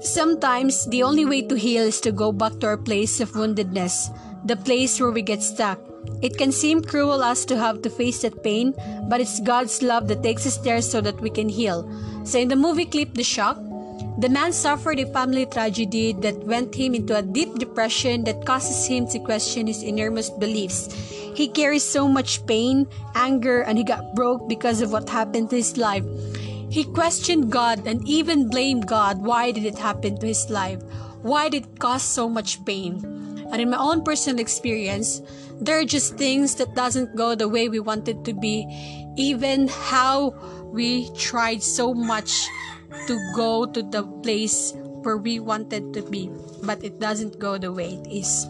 Sometimes the only way to heal is to go back to our place of woundedness, the place where we get stuck. It can seem cruel us to have to face that pain, but it's God's love that takes us there so that we can heal. So in the movie clip The Shack, the man suffered a family tragedy that went him into a deep depression that causes him to question his enormous beliefs. He carries so much pain, anger, and he got broke because of what happened to his life. He questioned God and even blamed God. Why did it happen to his life? Why did it cause so much pain? And in my own personal experience, there are just things that doesn't go the way we want it to be, even how we tried so much to go to the place where we wanted to be, but it doesn't go the way it is.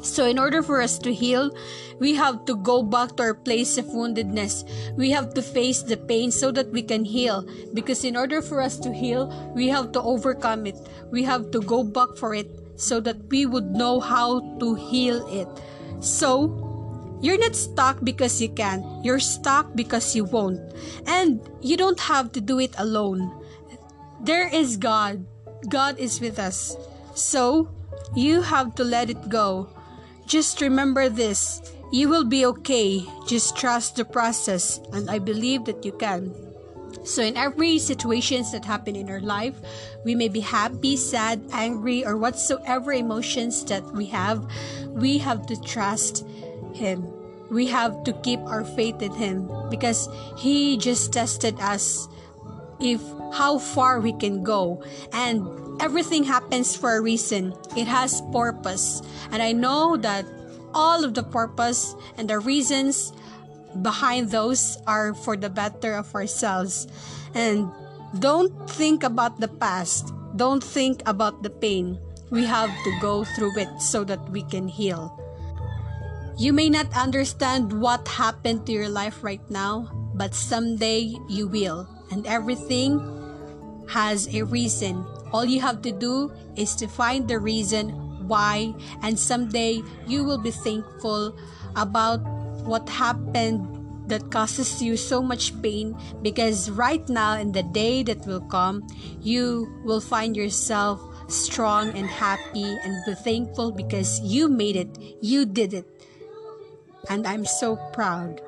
So, in order for us to heal, we have to go back to our place of woundedness. We have to face the pain so that we can heal. Because in order for us to heal, we have to overcome it. We have to go back for it so that we would know how to heal it. So, you're not stuck because you can. You're stuck because you won't. And you don't have to do it alone. There is God. God is with us. So, you have to let it go. Just remember this. You will be okay. Just trust the process and I believe that you can. So in every situations that happen in our life, we may be happy, sad, angry, or whatsoever emotions that we have, we have to trust him. We have to keep our faith in him because he just tested us if how far we can go and everything happens for a reason. It has purpose. And I know that all of the purpose and the reasons behind those are for the better of ourselves. And don't think about the past. Don't think about the pain. We have to go through it so that we can heal. You may not understand what happened to your life right now, but someday you will. And everything has a reason. All you have to do is to find the reason why, and someday you will be thankful about what happened that causes you so much pain because right now in the day that will come you will find yourself strong and happy and be thankful because you made it you did it and i'm so proud